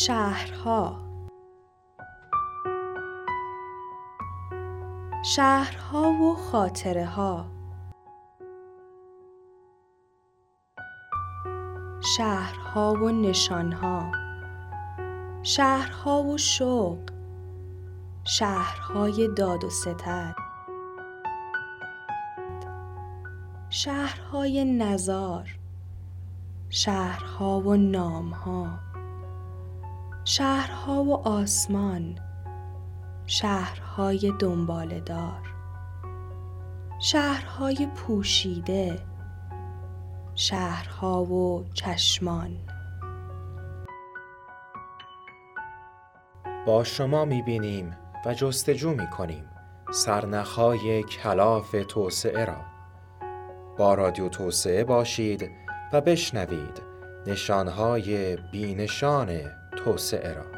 شهرها. شهرها و خاطره ها شهرها و نشانها. شهرها و شوق. شهرهای داد و ستد. شهرهای نزار. شهرها و نامها. شهرها و آسمان شهرهای دنبالدار شهرهای پوشیده شهرها و چشمان. با شما می‌بینیم و جستجو می‌کنیم سرنخهای کلاف توسعه را. با رادیو توسعه باشید و بشنوید نشانهای بینشان توسعه را.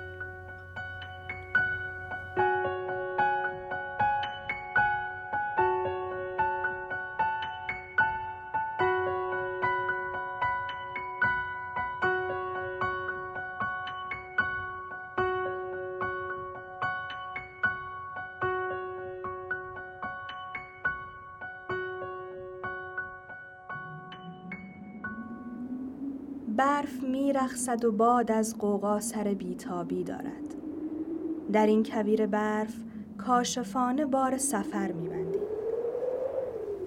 برف میرخصد و باد از قوقا سر بیتابی دارد. در این کویر برف کاشفانه بار سفر میبندیم.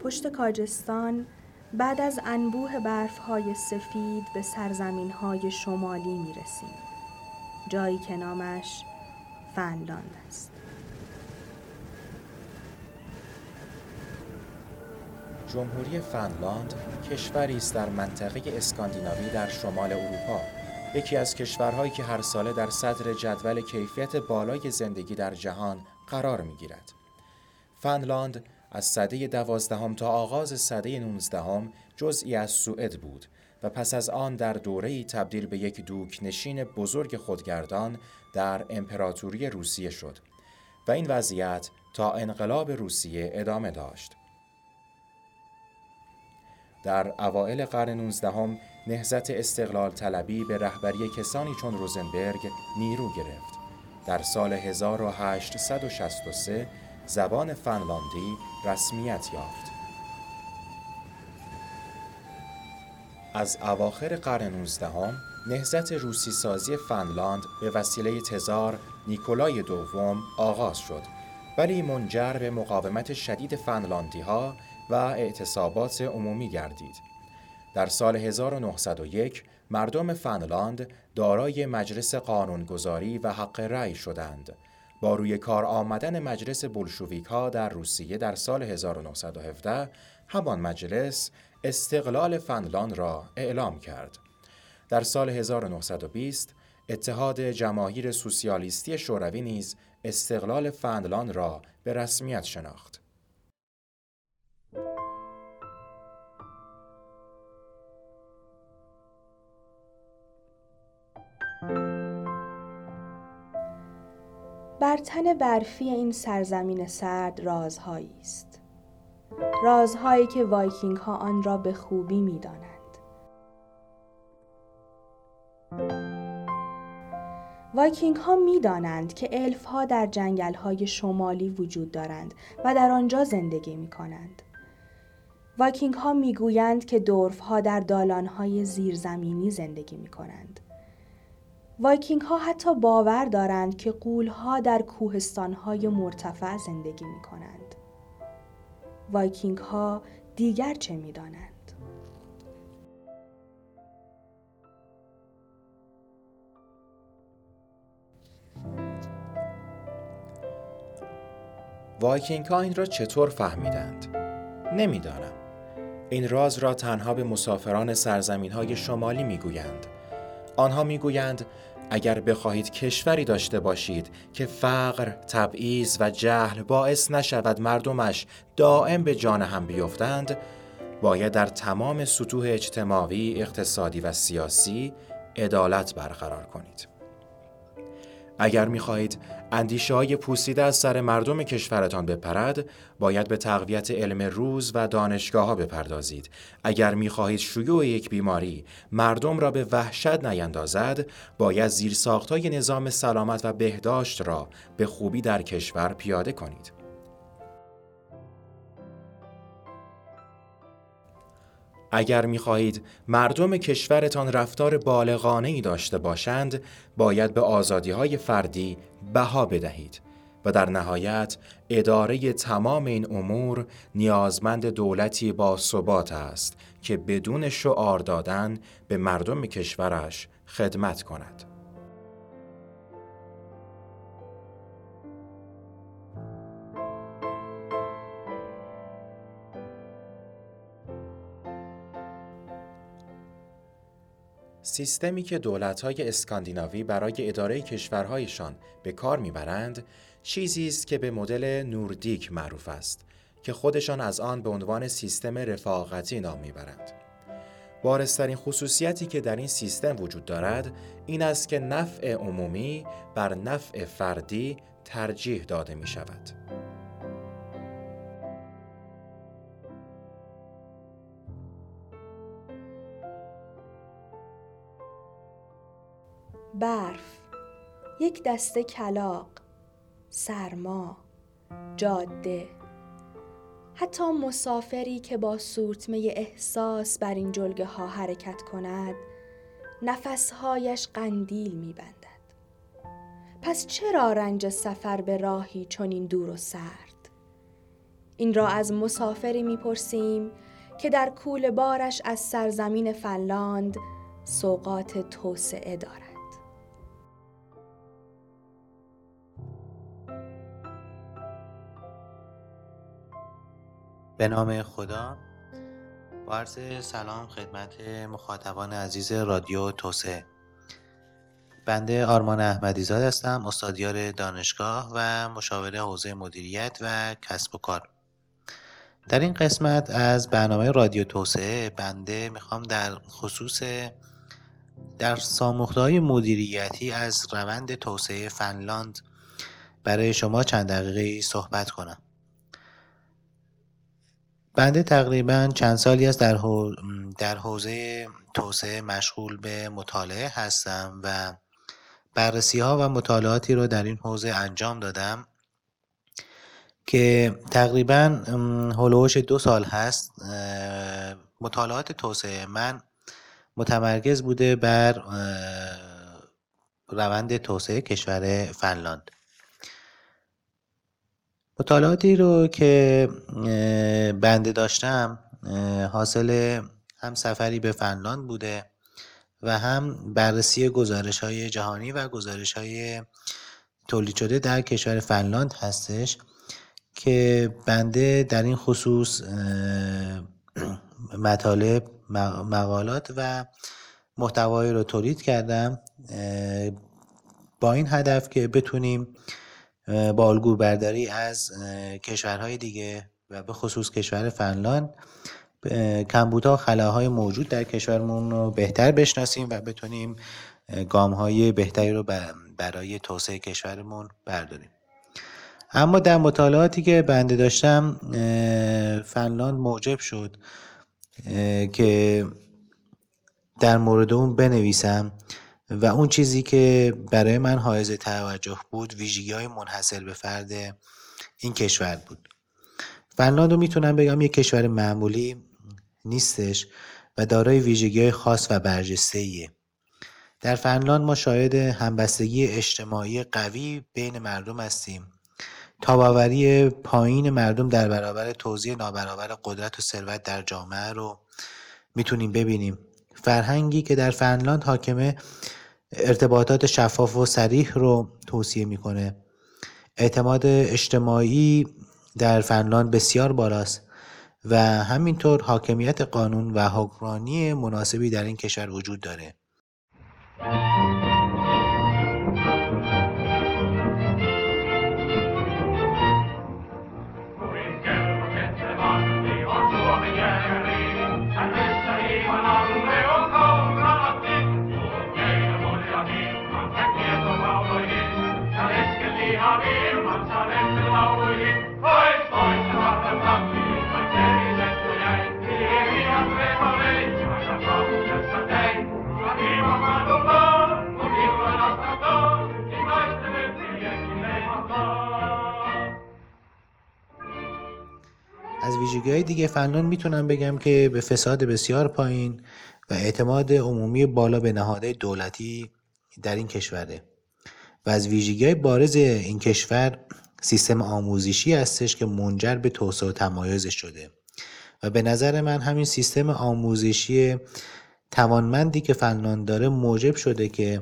پشت کاجستان بعد از انبوه برفهای سفید به سرزمین های شمالی می‌رسیم. جایی که نامش فنلاند است. جمهوری فنلاند کشوری است در منطقه اسکاندیناوی در شمال اروپا یکی از کشورهایی که هر ساله در صدر جدول کیفیت بالای زندگی در جهان قرار می گیرد. فنلاند از سده دوازدهم تا آغاز سده نونزدهم جزئی از سوئد بود و پس از آن در دوره‌ای تبدیل به یک دوک نشین بزرگ خودگردان در امپراتوری روسیه شد و این وضعیت تا انقلاب روسیه ادامه داشت. در اوائل قرن 19 نهزت استقلال طلبی به رهبری کسانی چون روزنبرگ نیرو گرفت. در سال 1863 زبان فنلاندی رسمیت یافت. از اواخر قرن 19 نهزت روسی سازی فنلاند به وسیله تزار نیکولای دوم آغاز شد ولی منجر به مقاومت شدید فنلاندی ها و اعتصابات عمومی گردید. در سال 1901 مردم فنلاند دارای مجلس قانونگذاری و حق رأی شدند. با روی کار آمدن مجلس بلشویک ها در روسیه در سال 1917 همان مجلس استقلال فنلاند را اعلام کرد. در سال 1920 اتحاد جماهیر سوسیالیستی شوروی نیز استقلال فنلاند را به رسمیت شناخت. بر تن برفی این سرزمین سرد رازهایی است رازهایی که وایکینگ ها آن را به خوبی می دانند. وایکینگ ها می دانند که الف ها در جنگل های شمالی وجود دارند و در آنجا زندگی می کنند. وایکینگ ها می گویند که دورف ها در دالان های زیرزمینی زندگی می کنند. وایکینگ ها حتی باور دارند که غول ها در کوهستان های مرتفع زندگی می کنند. وایکینگ ها دیگر چه می دانند؟ وایکینگ ها این را چطور فهمیدند؟ نمی‌دانم. این راز را تنها به مسافران سرزمین های شمالی می گویند. آنها می‌گویند اگر بخواهید کشوری داشته باشید که فقر، تبعیض و جهل باعث نشود مردمش دائم به جان هم بیفتند باید در تمام سطوح اجتماعی، اقتصادی و سیاسی عدالت برقرار کنید. اگر می خواهید اندیشه های پوسیده از سر مردم کشورتان بپرد، باید به تقویت علم روز و دانشگاه ها بپردازید. اگر می خواهید شیوع یک بیماری مردم را به وحشت نیندازد، باید زیرساخت های نظام سلامت و بهداشت را به خوبی در کشور پیاده کنید. اگر می خواهید مردم کشورتان رفتار بالغانه ای داشته باشند، باید به آزادی های فردی بها بدهید و در نهایت اداره تمام این امور نیازمند دولتی با ثبات است که بدون شعار دادن به مردم کشورش خدمت کند. سیستمی که دولت‌های اسکاندیناوی برای اداره کشورهایشان به کار می‌برند چیزی است که به مدل نوردیک معروف است که خودشان از آن به عنوان سیستم رفاقتی نام می‌برند. بارسترین خصوصیتی که در این سیستم وجود دارد این است که نفع عمومی بر نفع فردی ترجیح داده می شود. برف یک دسته کلاق سرما جاده حتی مسافری که با سورتمه احساس بر این جلگه ها حرکت کند نفسهایش قندیل می بندد. پس چرا رنج سفر به راهی چنین دور و سرد؟ این را از مسافری می‌پرسیم که در کول بارش از سرزمین فنلاند سوقات توسعه دارد. به نام خدا. با عرض سلام خدمت مخاطبان عزیز رادیو توسعه. بنده آرمان احمدیزاد هستم استادیار دانشگاه و مشاور حوزه مدیریت و کسب و کار. در این قسمت از برنامه رادیو توسعه بنده می‌خوام در خصوص در ساموخته مدیریتی از روند توسعه فنلاند برای شما چند دقیقه صحبت کنم. بنده تقریبا چند سالی است در, در حوزه توسعه مشغول به مطالعه هستم و بررسی ها و مطالعاتی رو در این حوزه انجام دادم که تقریبا هلوش دو سال هست. مطالعات توسعه. من متمرکز بوده بر روند توسعه کشور فنلاند. مطالعاتی رو که بنده داشتم حاصل هم سفری به فنلاند بوده و هم بررسی گزارش های جهانی و گزارش های تولید شده در کشور فنلاند هستش که بنده در این خصوص مطالب مقالات و محتوایی رو تولید کردم با این هدف که بتونیم با برداری از کشورهای دیگه و به خصوص کشور فنلاند کمبودها و خلاهای موجود در کشورمون رو بهتر بشناسیم و بتونیم گام های بهتری رو برای توسعه کشورمون برداریم. اما در مطالعاتی که بنده داشتم فنلاند موجب شد که در مورد اون بنویسم. و اون چیزی که برای من حائز توجه بود ویژگی های منحصر به فرد این کشور بود. فنلاند رو می‌تونم بگم یک کشور معمولی نیستش و دارای ویژگی های خاص و برجسته ایه. در فنلاند ما شاهد همبستگی اجتماعی قوی بین مردم هستیم. تاباوری پایین مردم در برابر توزیع نابرابر قدرت و ثروت در جامعه رو می‌تونیم ببینیم. فرهنگی که در فنلاند حاکمه ارتباطات شفاف و سریح رو توصیه می‌کنه. اعتماد اجتماعی در فنلاند بسیار بالاست و همینطور حاکمیت قانون و حکمرانی مناسبی در این کشور وجود داره. ویژگی دیگه فنلاند می‌تونم بگم که به فساد بسیار پایین و اعتماد عمومی بالا به نهادهای دولتی در این کشوره. و از ویژگی بارز این کشور سیستم آموزشی هستش که منجر به توسعه و تمایز شده. و به نظر من همین سیستم آموزشی توانمندی که فنلاند داره موجب شده که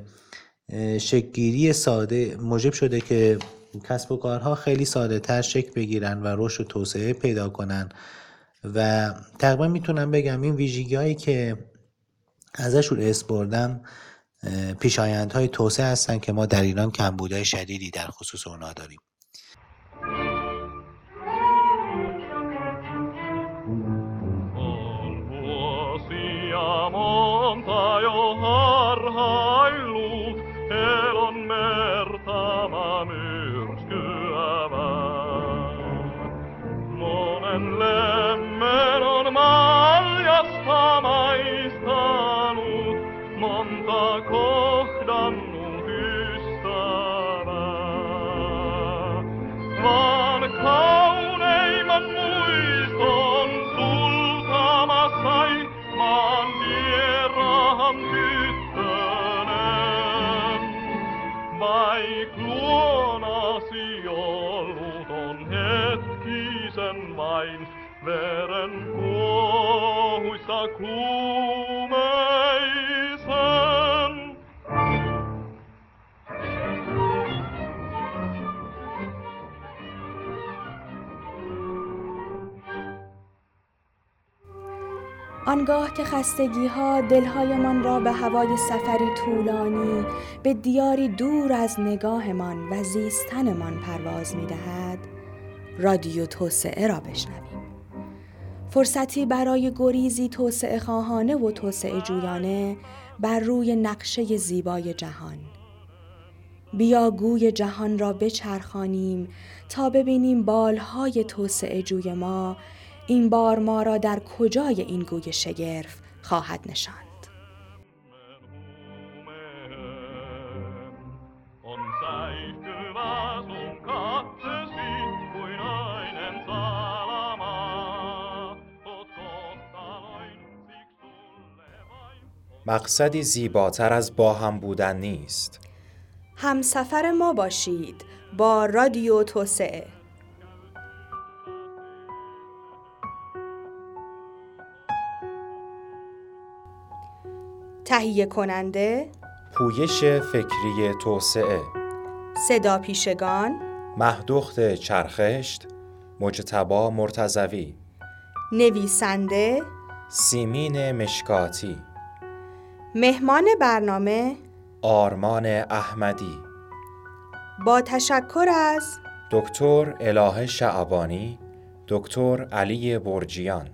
شکگیری ساده موجب شده که کسب و کارها خیلی ساده تر شکل بگیرن و رشد و توسعه پیدا کنن. و تقریبا می‌تونم بگم این ویژگی هایی که ازشون اس بردم پیشایندهای توسعه هستن که ما در ایران کمبودهای شدیدی در خصوص اونا داریم. آنگاه که خستگی ها دلهایمان را به هوای سفری طولانی به دیاری دور از نگاهمان و زیستنمان پرواز می دهد رادیو توسعه را بشنویم. فرصتی برای گریزی توسعه خواهانه و توسعه جویانه بر روی نقشه زیبای جهان. بیا گوی جهان را بچرخانیم تا ببینیم بالهای توسعه جوی ما. این بار ما را در کجای این گوی شگرف خواهد نشاند. مقصدی زیباتر از با هم بودن نیست. همسفر ما باشید با رادیو توسعه. تهیه کننده پویش فکری توسعه. صدا پیشگان مهدخت چرخشت مجتبا مرتزوی نویسنده سیمین مشکاتی. مهمان برنامه آرمان احمدی با تشکر از دکتر اله شعبانی دکتر علی برجیان.